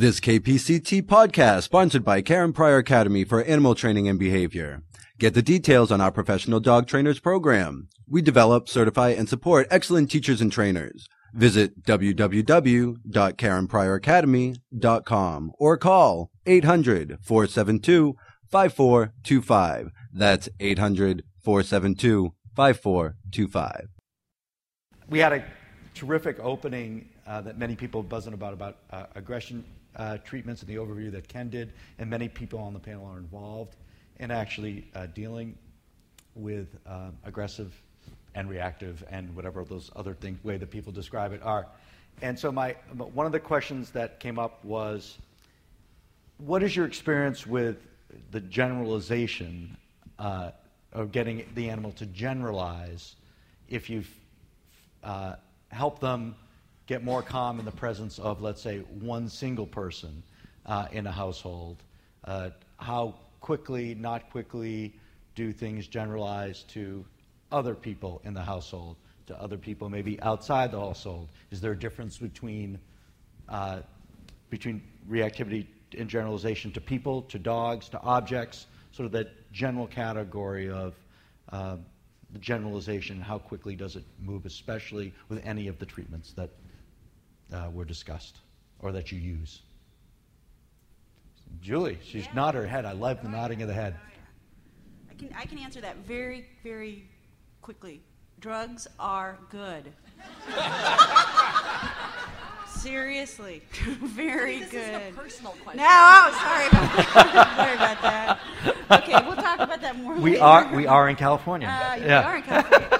This KPCT podcast sponsored by Karen Pryor Academy for Animal Training and Behavior. Get the details on our professional dog trainers program. We develop, certify, and support excellent teachers and trainers. Visit www.karenpryoracademy.com or call 800-472-5425. That's 800-472-5425. We had a terrific opening uh, that many people buzzing about about uh, aggression uh, treatments and the overview that Ken did, and many people on the panel are involved in actually uh, dealing with uh, aggressive and reactive and whatever those other things way that people describe it are. And so my one of the questions that came up was, what is your experience with the generalization uh, of getting the animal to generalize if you've uh, helped them get more calm in the presence of, let's say, one single person uh, in a household? Uh, how quickly, not quickly, do things generalize to other people in the household, to other people maybe outside the household? Is there a difference between, uh, between reactivity and generalization to people, to dogs, to objects, sort of that general category of uh, generalization, how quickly does it move, especially with any of the treatments that uh, were discussed or that you use? Julie, she's Yeah. nodding her head. I love the Oh, yeah. nodding of the head. Oh, yeah. I can, I can answer that very, very quickly. Drugs are good. Seriously, very this good. is a personal question. No, oh, sorry about, sorry about that. Okay, we'll talk about that more We later. are, we are in California. Uh, you yeah. are in California.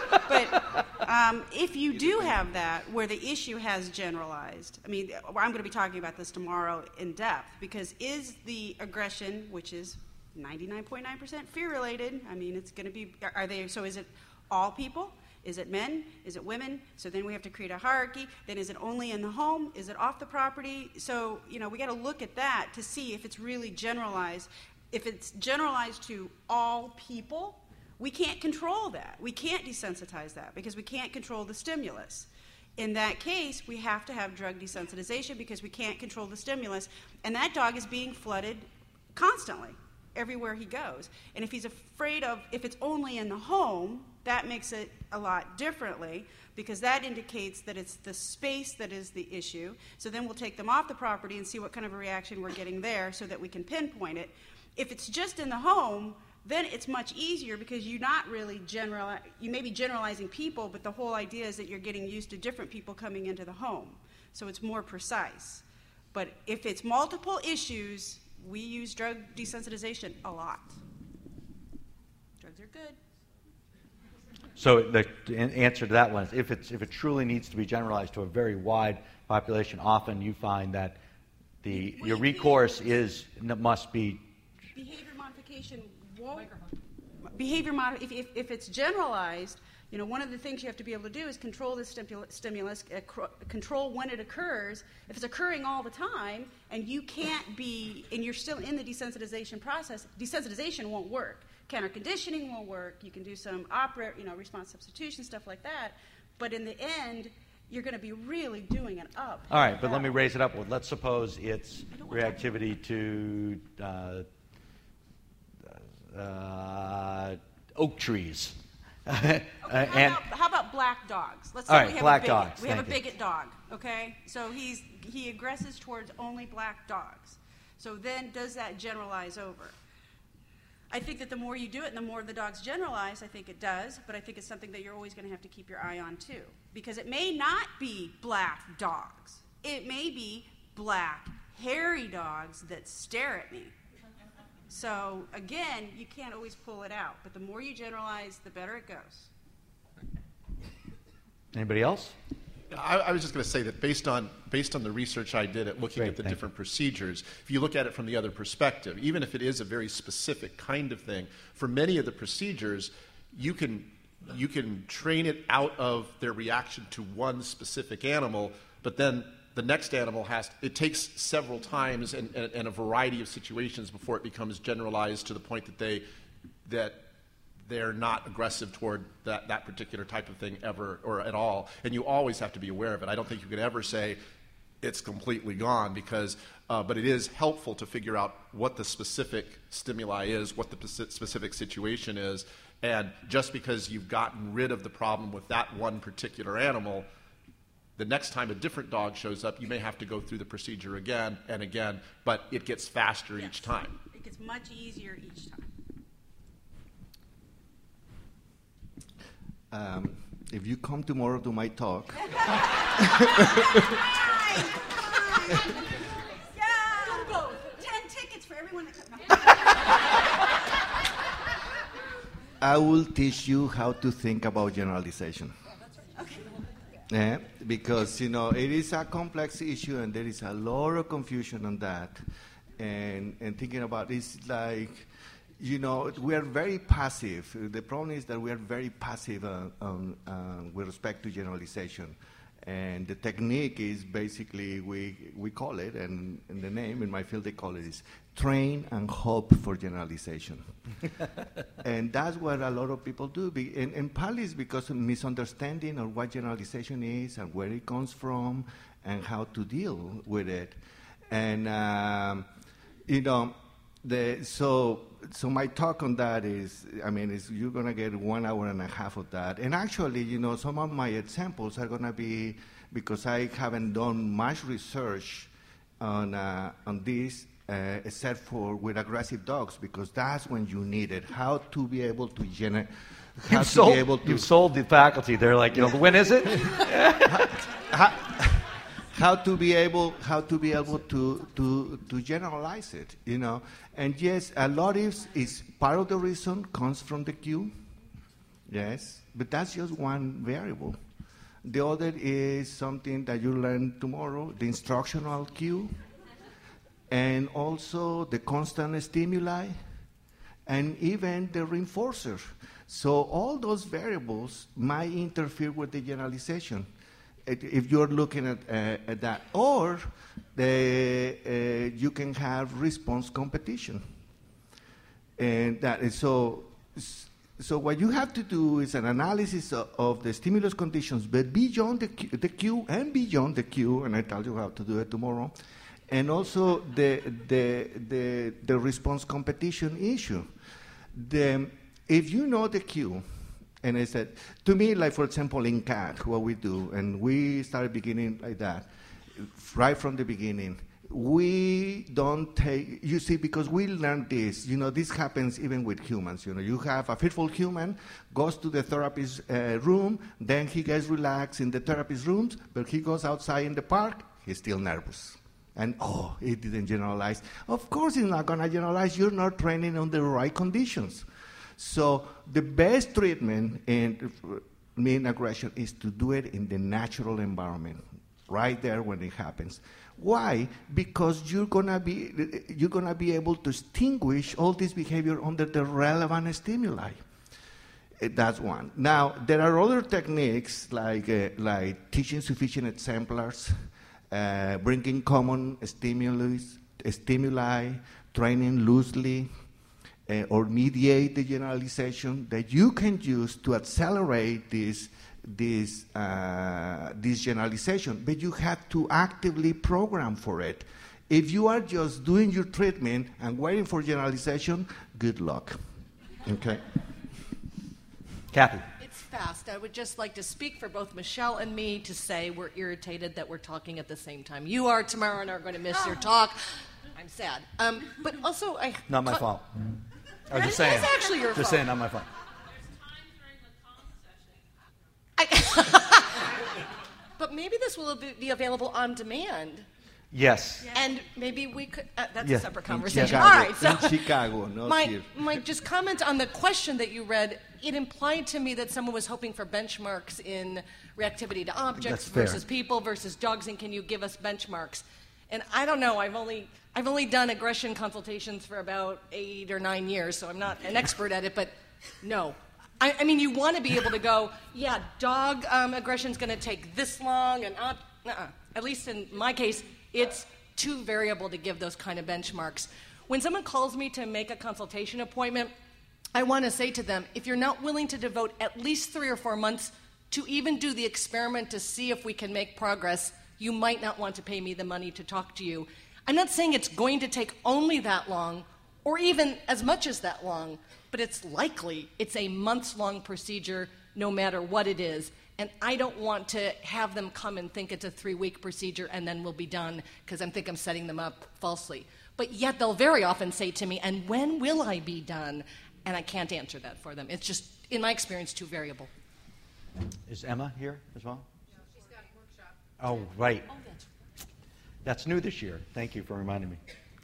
Um, if you do have that, where the issue has generalized, I mean, I'm going to be talking about this tomorrow in depth because is the aggression, which is 99.9% fear related, I mean, it's going to be, are they, so is it all people? Is it men? Is it women? So then we have to create a hierarchy. Then is it only in the home? Is it off the property? So, you know, we got to look at that to see if it's really generalized. If it's generalized to all people, we can't control that. We can't desensitize that because we can't control the stimulus. In that case, we have to have drug desensitization because we can't control the stimulus. And that dog is being flooded constantly everywhere he goes. And if he's afraid of, if it's only in the home, that makes it a lot differently because that indicates that it's the space that is the issue. So then we'll take them off the property and see what kind of a reaction we're getting there so that we can pinpoint it. If it's just in the home, then it's much easier because you're not really general you may be generalizing people but the whole idea is that you're getting used to different people coming into the home. So it's more precise. But if it's multiple issues we use drug desensitization a lot. Drugs are good. So the, answer to that one is if, it's, if it truly needs to be generalized to a very wide population, often you find that the, your recourse is, must be behavior modification won't behavior mod- if, if, if it's generalized you know one of the things you have to be able to do is control the stimul- stimulus uh, cr- control when it occurs. If it's occurring all the time and you can't be and you're still in the desensitization process desensitization won't work. Counter conditioning won't work. You can do some opera you know response substitution stuff like that. But in the end you're going to be really doing an up. All right, but let me raise it up. Well, let's suppose it's reactivity to uh, uh, oak trees. Okay, Uh, how, and about, how about black dogs? Let's say right, we have black a bigot. dogs, We have a thank you. dog. Okay, so he's he aggresses towards only black dogs. So then, does that generalize over? I think that the more you do it, and the more the dogs generalize, I think it does. But I think it's something that you're always going to have to keep your eye on too, because it may not be black dogs. It may be black hairy dogs that stare at me. So again, you can't always pull it out, but the more you generalize, the better it goes. anybody else? I, I was just going to say that based on based on the research I did at looking Great, at the thank different procedures, if you look at it from the other perspective, even if it is a very specific kind of thing, for many of the procedures, you can you can train it out of their reaction to one specific animal, but then the next animal has it takes several times and, and, and a variety of situations before it becomes generalized to the point that they that they're not aggressive toward that, that particular type of thing ever or at all. And you always have to be aware of it. I don't think you could ever say, it's completely gone because uh, but it is helpful to figure out what the specific stimuli is what the specific situation is and just because you've gotten rid of the problem with that one particular animal the next time a different dog shows up you may have to go through the procedure again and again but it gets faster yes. each time. It gets much easier each time. Um, if you come tomorrow to my talk. I will teach you how to think about generalization. Yeah, because you know it is a complex issue and there is a lot of confusion on that. And and thinking about it's like you know, we are very passive. The problem is that we are very passive uh, um, uh, with respect to generalization. And the technique is basically, we, we call it, and, and the name in my field they call it is train and hope for generalization. and that's what a lot of people do. And, and partly it's because of misunderstanding of what generalization is and where it comes from and how to deal with it. And, um, you know, the, so so my talk on that is, I mean, is you're going to get one hour and a half of that. And actually, you know, some of my examples are going to be because I haven't done much research on uh, on this, uh, except for with aggressive dogs, because that's when you need it. How to be able to generate. You've sold, you've sold the faculty. They're like, you know, when is it? how, how, how to be able how to be able to to to generalize it you know? And yes a lot is is part of the reason comes from the cue yes but that's just one variable. The other is something that you learn tomorrow the instructional cue and also the constant stimuli and even the reinforcer. So all those variables might interfere with the generalization if you're looking at, uh, at that. Or the, uh, you can have response competition. And that is so. So what you have to do is an analysis of, of the stimulus conditions, but beyond the cue, the and beyond the cue, and I tell you how to do it tomorrow, and also the the the, the response competition issue. The, if you know the cue, and I said, to me, like for example, in CAT, what we do, and we started beginning like that, right from the beginning. We don't take, you see, because we learned this, you know, this happens even with humans. You know, you have a fearful human, goes to the therapist uh, room, then he gets relaxed in the therapist rooms, but he goes outside in the park, he's still nervous. And oh, he didn't generalize. Of course, he's not going to generalize. You're not training on the right conditions. So the best treatment in mean aggression is to do it in the natural environment, right there when it happens. Why? Because you're gonna be you're gonna be able to distinguish all this behavior under the relevant stimuli. Eh, that's one. Now there are other techniques like uh, like teaching sufficient exemplars, uh, bringing common stimulus, stimuli, training loosely, uh, or mediate the generalization that you can use to accelerate this, this, uh, this generalization, but you have to actively program for it. If you are just doing your treatment and waiting for generalization, good luck. Okay? Kathy. It's fast. I would just like to speak for both Michelle and me to say we're irritated that we're talking at the same time. You are tomorrow and are going to miss your talk. I'm sad. Um, but also, I. Not my fault. I was just saying. It's actually your just fault. saying, not my fault. but maybe this will be available on demand. Yes. And maybe we could. Uh, that's yeah. a separate conversation. Chicago, All right. So in Chicago, not my, here. my just comment on the question that you read. It implied to me that someone was hoping for benchmarks in reactivity to objects versus people versus dogs, and can you give us benchmarks? And I don't know. I've only I've only done aggression consultations for about eight or nine years, so I'm not an expert at it, but no. I, I mean, you want to be able to go, yeah, dog um, aggression is going to take this long, and uh, uh-uh. at least in my case, it's too variable to give those kind of benchmarks. When someone calls me to make a consultation appointment, I want to say to them if you're not willing to devote at least three or four months to even do the experiment to see if we can make progress, you might not want to pay me the money to talk to you. I'm not saying it's going to take only that long or even as much as that long, but it's likely it's a months long procedure no matter what it is. And I don't want to have them come and think it's a three week procedure and then we'll be done because I think I'm setting them up falsely. But yet they'll very often say to me, And when will I be done? And I can't answer that for them. It's just, in my experience, too variable. Is Emma here as well? No, she's got a workshop. Oh, right. Oh, that's new this year. Thank you for reminding me.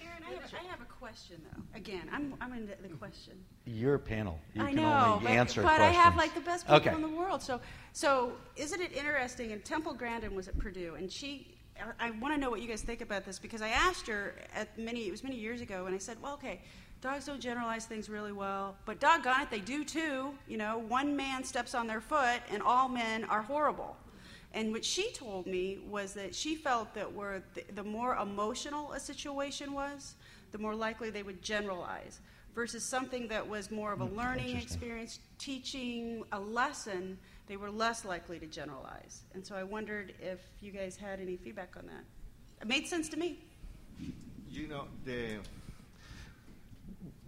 Aaron, I have, I have a question though. Again, I'm, I'm in the, the question. Your panel. You I can know, only but, answer but I questions. have like the best people Okay. in the world. So, so isn't it interesting? And Temple Grandin was at Purdue, and she. I want to know what you guys think about this because I asked her at many. It was many years ago, and I said, "Well, okay, dogs don't generalize things really well, but doggone it, they do too. You know, one man steps on their foot, and all men are horrible." And what she told me was that she felt that where the, the more emotional a situation was, the more likely they would generalize, versus something that was more of a hmm, learning experience, teaching a lesson, they were less likely to generalize. And so I wondered if you guys had any feedback on that. It made sense to me. You know, the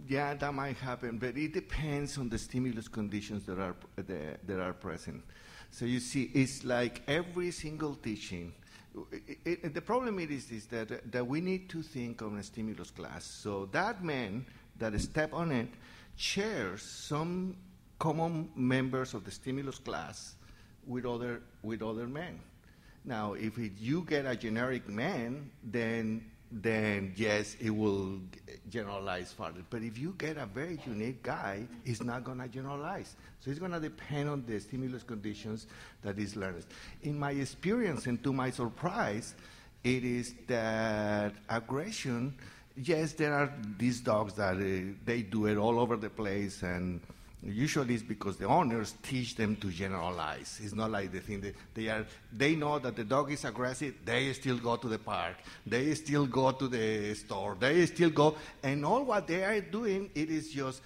yeah, that might happen, but it depends on the stimulus conditions that are the, that are present. So you see, it's like every single teaching. It, it, the problem it is, is that that we need to think of a stimulus class. So that man that step on it shares some common members of the stimulus class with other with other men. Now, if it, you get a generic man, then then yes, it will generalize further. But if you get a very unique guy, it's not going to generalize. So it's going to depend on the stimulus conditions that is learned. In my experience, and to my surprise, it is that aggression. Yes, there are these dogs that uh, they do it all over the place and Usually it's because the owners teach them to generalize. It's not like the thing that they are. They know that the dog is aggressive. They still go to the park. They still go to the store. They still go, and all what they are doing it is just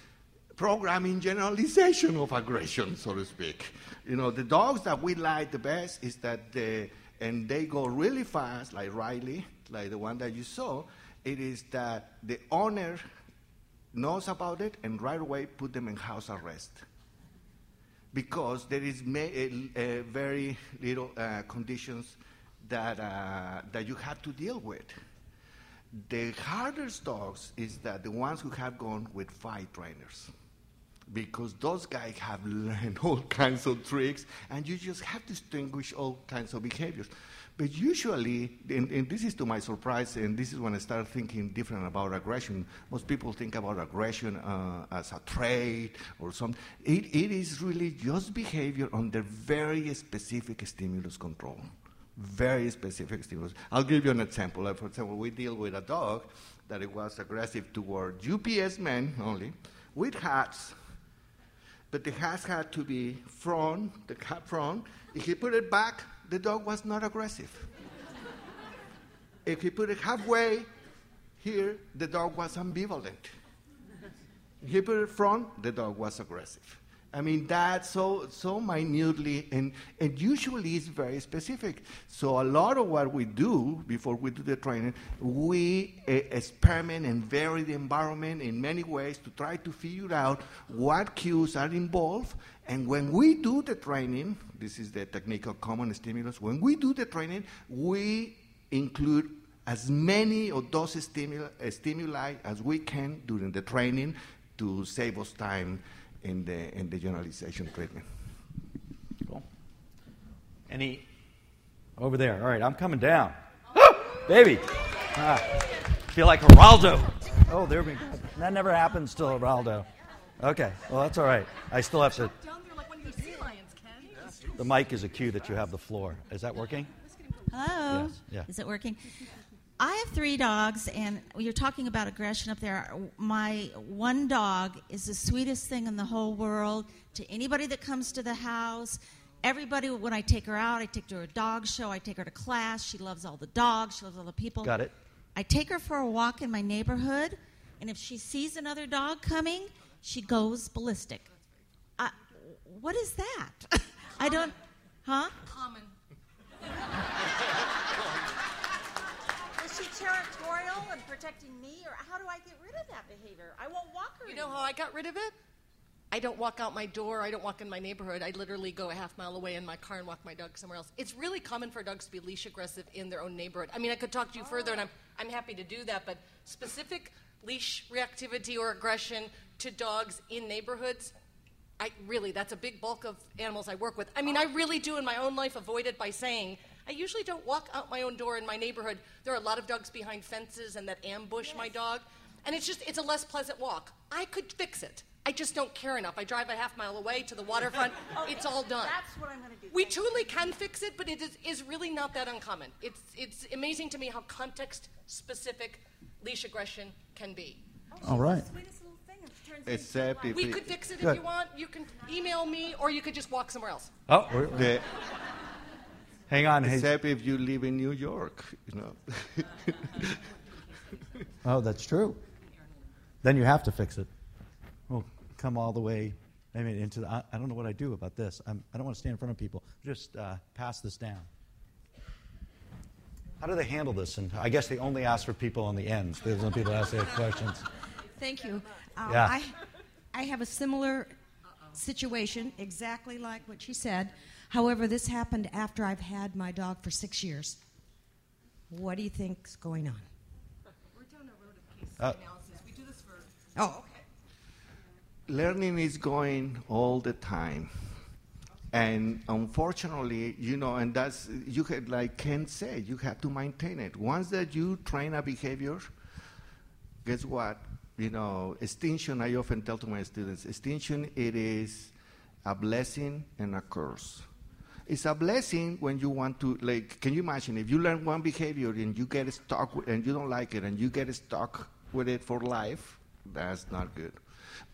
programming generalization of aggression, so to speak. You know, the dogs that we like the best is that they, and they go really fast, like Riley, like the one that you saw. It is that the owner knows about it and right away put them in house arrest because there is a, a very little uh, conditions that, uh, that you have to deal with. The hardest dogs is that the ones who have gone with fight trainers because those guys have learned all kinds of tricks and you just have to distinguish all kinds of behaviors. But usually, and, and this is to my surprise, and this is when I start thinking different about aggression. Most people think about aggression uh, as a trait or something. It, it is really just behavior under very specific stimulus control. Very specific stimulus. I'll give you an example. For example, we deal with a dog that it was aggressive toward UPS men only, with hats, but the hats had to be front, the hat front. If he put it back, the dog was not aggressive. if he put it halfway here, the dog was ambivalent. If he put it front, the dog was aggressive. I mean, that's so, so minutely, and, and usually it's very specific. So, a lot of what we do before we do the training, we uh, experiment and vary the environment in many ways to try to figure out what cues are involved. And when we do the training, this is the technique of common stimulus, when we do the training, we include as many of those stimuli, uh, stimuli as we can during the training to save us time in the, in the generalization treatment. Cool. Any over there? All right, I'm coming down. Baby, ah, feel like Geraldo. Oh, there we go. That never happens to Geraldo. Okay, well that's all right. I still have to. The mic is a cue that you have the floor. Is that working? Hello. Yes, yeah. Is it working? I have three dogs, and you're talking about aggression up there. My one dog is the sweetest thing in the whole world to anybody that comes to the house. Everybody, when I take her out, I take her to a dog show, I take her to class. She loves all the dogs, she loves all the people. Got it. I take her for a walk in my neighborhood, and if she sees another dog coming, she goes ballistic. Uh, what is that? I don't. Huh? Common. is she territorial and protecting me, or how do I get rid of that behavior? I won't walk her. You know how I got rid of it? I don't walk out my door. I don't walk in my neighborhood. I literally go a half mile away in my car and walk my dog somewhere else. It's really common for dogs to be leash aggressive in their own neighborhood. I mean, I could talk to you oh. further, and I'm, I'm happy to do that, but specific leash reactivity or aggression to dogs in neighborhoods, I really, that's a big bulk of animals I work with. I mean, I really do in my own life avoid it by saying, I usually don't walk out my own door in my neighborhood. There are a lot of dogs behind fences and that ambush yes. my dog. And it's just, it's a less pleasant walk. I could fix it. I just don't care enough. I drive a half mile away to the waterfront. okay. Oh, it's all done. That's what I'm going to do. We truly can fix it, but it is, is really not that uncommon. It's, it's amazing to me how context specific leash aggression can be. Oh, all right. Except if we could fix it if you want. You can email me, or you could just walk somewhere else. Oh, the, hang on. Except hey. if you live in New York, you know. oh, that's true. Then you have to fix it. Well, come all the way. I mean, into the, I, I don't know what I do about this. I'm, I do not want to stand in front of people. Just uh, pass this down. How do they handle this? And I guess they only ask for people on the ends. There's no people ask their questions. Thank you. Um, yeah. I, I have a similar situation, exactly like what she said. However, this happened after I've had my dog for six years. What do you think's going on? We're doing a road of case uh, analysis. We do this for. Oh, okay. Learning is going all the time. And unfortunately, you know, and that's, you had, like Ken said, you have to maintain it. Once that you train a behavior, guess what? You know, extinction, I often tell to my students, extinction, it is a blessing and a curse. It's a blessing when you want to, like, can you imagine if you learn one behavior and you get stuck with, and you don't like it and you get stuck with it for life, that's not good.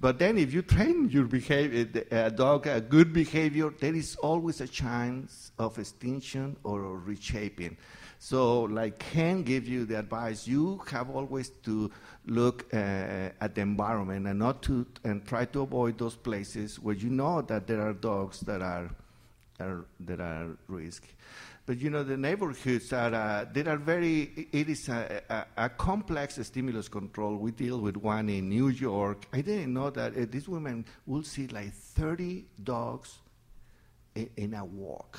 But then if you train your behavior, eh, a dog a good behavior, there is always a chance of extinction or reshaping. So, like Ken gave you the advice, you have always to look uh, at the environment and not to and try to avoid those places where you know that there are dogs that are, are that are risk. But you know, the neighborhoods are, uh, they are very, it is a, a, a, complex stimulus control. We deal with one in New York. I didn't know that uh, these women will see like 30 dogs in, in a walk.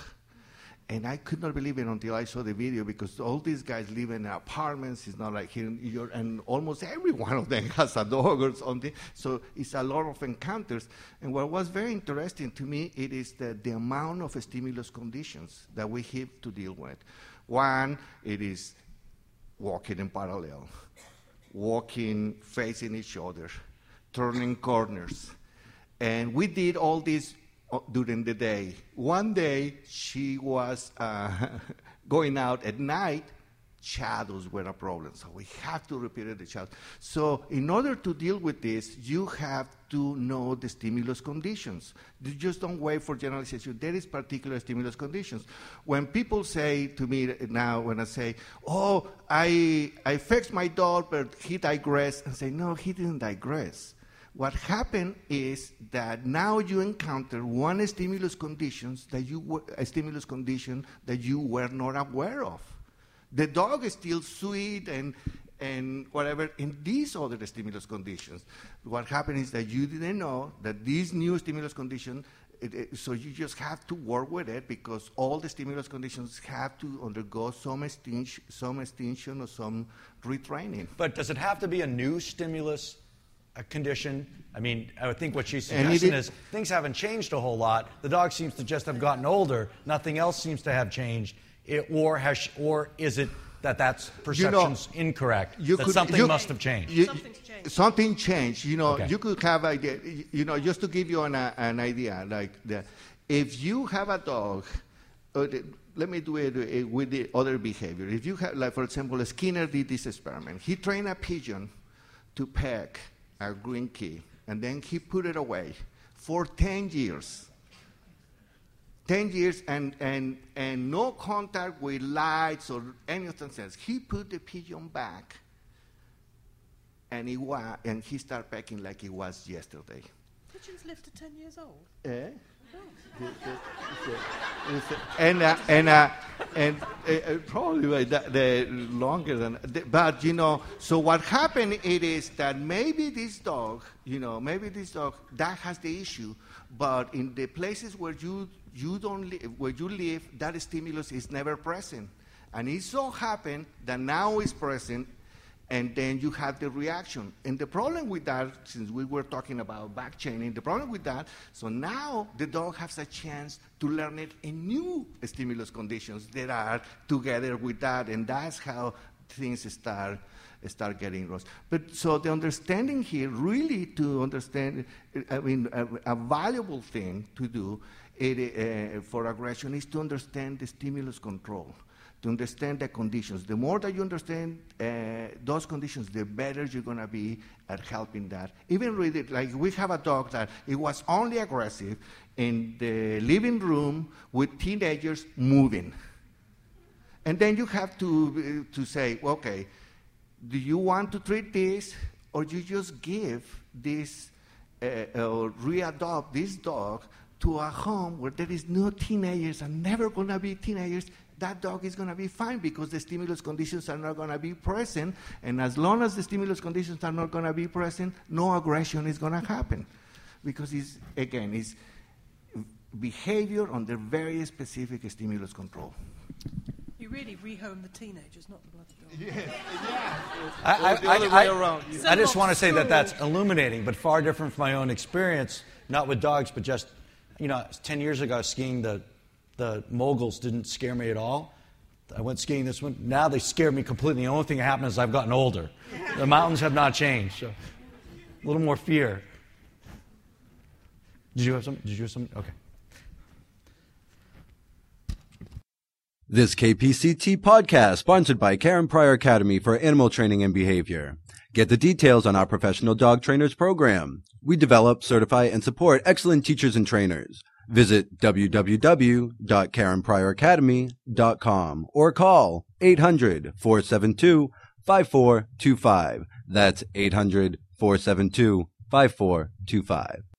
And I could not believe it until I saw the video because all these guys live in apartments. It's not like here in New York, and almost every one of them has a dog or something. So it's a lot of encounters. And what was very interesting to me, it is the, the amount of stimulus conditions that we have to deal with. One, it is walking in parallel, walking facing each other, turning corners. And we did all these during the day. One day she was uh, going out at night. Shadows were a problem, so we have to repeat the shadows. So, in order to deal with this, you have to know the stimulus conditions. You just don't wait for generalization. There is particular stimulus conditions. When people say to me now, when I say, "Oh, I I fixed my dog, but he digressed," I say, "No, he didn't digress." What happened is that now you encounter one stimulus conditions that you a stimulus condition that you were not aware of. The dog is still sweet and and whatever in these other stimulus conditions. What happened is that you didn't know that these new stimulus condition it, it, so you just have to work with it because all the stimulus conditions have to undergo some extinction, some extinction or some retraining. But does it have to be a new stimulus a condition. I mean, I think what she's suggesting is things haven't changed a whole lot. The dog seems to just have gotten older. Nothing else seems to have changed. It, or has, or is it that that's perception's you know, incorrect? that could, something you, must have changed. You, changed. Something changed. You know, okay. you could have idea. You know, just to give you an, an idea, like the, if you have a dog. Uh, let me do it uh, with the other behavior. If you have, like, for example, Skinner did this experiment. He trained a pigeon to peck a green key, and then he put it away for 10 years. 10 years and, and, and no contact with lights or anything else. He put the pigeon back and he, wa- and he started packing like it was yesterday. Pigeons live to 10 years old? Eh? And uh, and uh, and uh, uh probably the, the, longer than. But you know, so what happened? It is that maybe this dog, you know, maybe this dog that has the issue, but in the places where you you don't live, where you live, that stimulus is never present, and it so happened that now it's present and then you have the reaction. And the problem with that, since we were talking about back chaining, the problem with that, so now the dog has a chance to learn it in new stimulus conditions that are together with that, and that's how things start start getting lost. But so the understanding here, really to understand, I mean, a, a valuable thing to do it, uh, for aggression is to understand the stimulus control to understand the conditions. The more that you understand uh, those conditions, the better you're going to be at helping that. Even with it, like we have a dog that it was only aggressive in the living room with teenagers moving. And then you have to, uh, to say, okay, do you want to treat this or you just give this uh, or readopt this dog to a home where there is no teenagers and never going to be teenagers that dog is going to be fine because the stimulus conditions are not going to be present. And as long as the stimulus conditions are not going to be present, no aggression is going to happen. Because it's, again, it's behavior under very specific stimulus control. You really rehome the teenagers, not the bloody dogs. Yeah, yeah. I, I, I, I just want to say that that's illuminating, but far different from my own experience, not with dogs, but just, you know, 10 years ago skiing the the moguls didn't scare me at all. I went skiing this one. Now they scare me completely. The only thing that happened is I've gotten older. The mountains have not changed. So a little more fear. Did you have some? Did you have some? Okay. This KPCT podcast sponsored by Karen Pryor Academy for Animal Training and Behavior. Get the details on our professional dog trainers program. We develop, certify, and support excellent teachers and trainers. Visit www.karenpryoracademy.com or call 800-472-5425. That's 800-472-5425.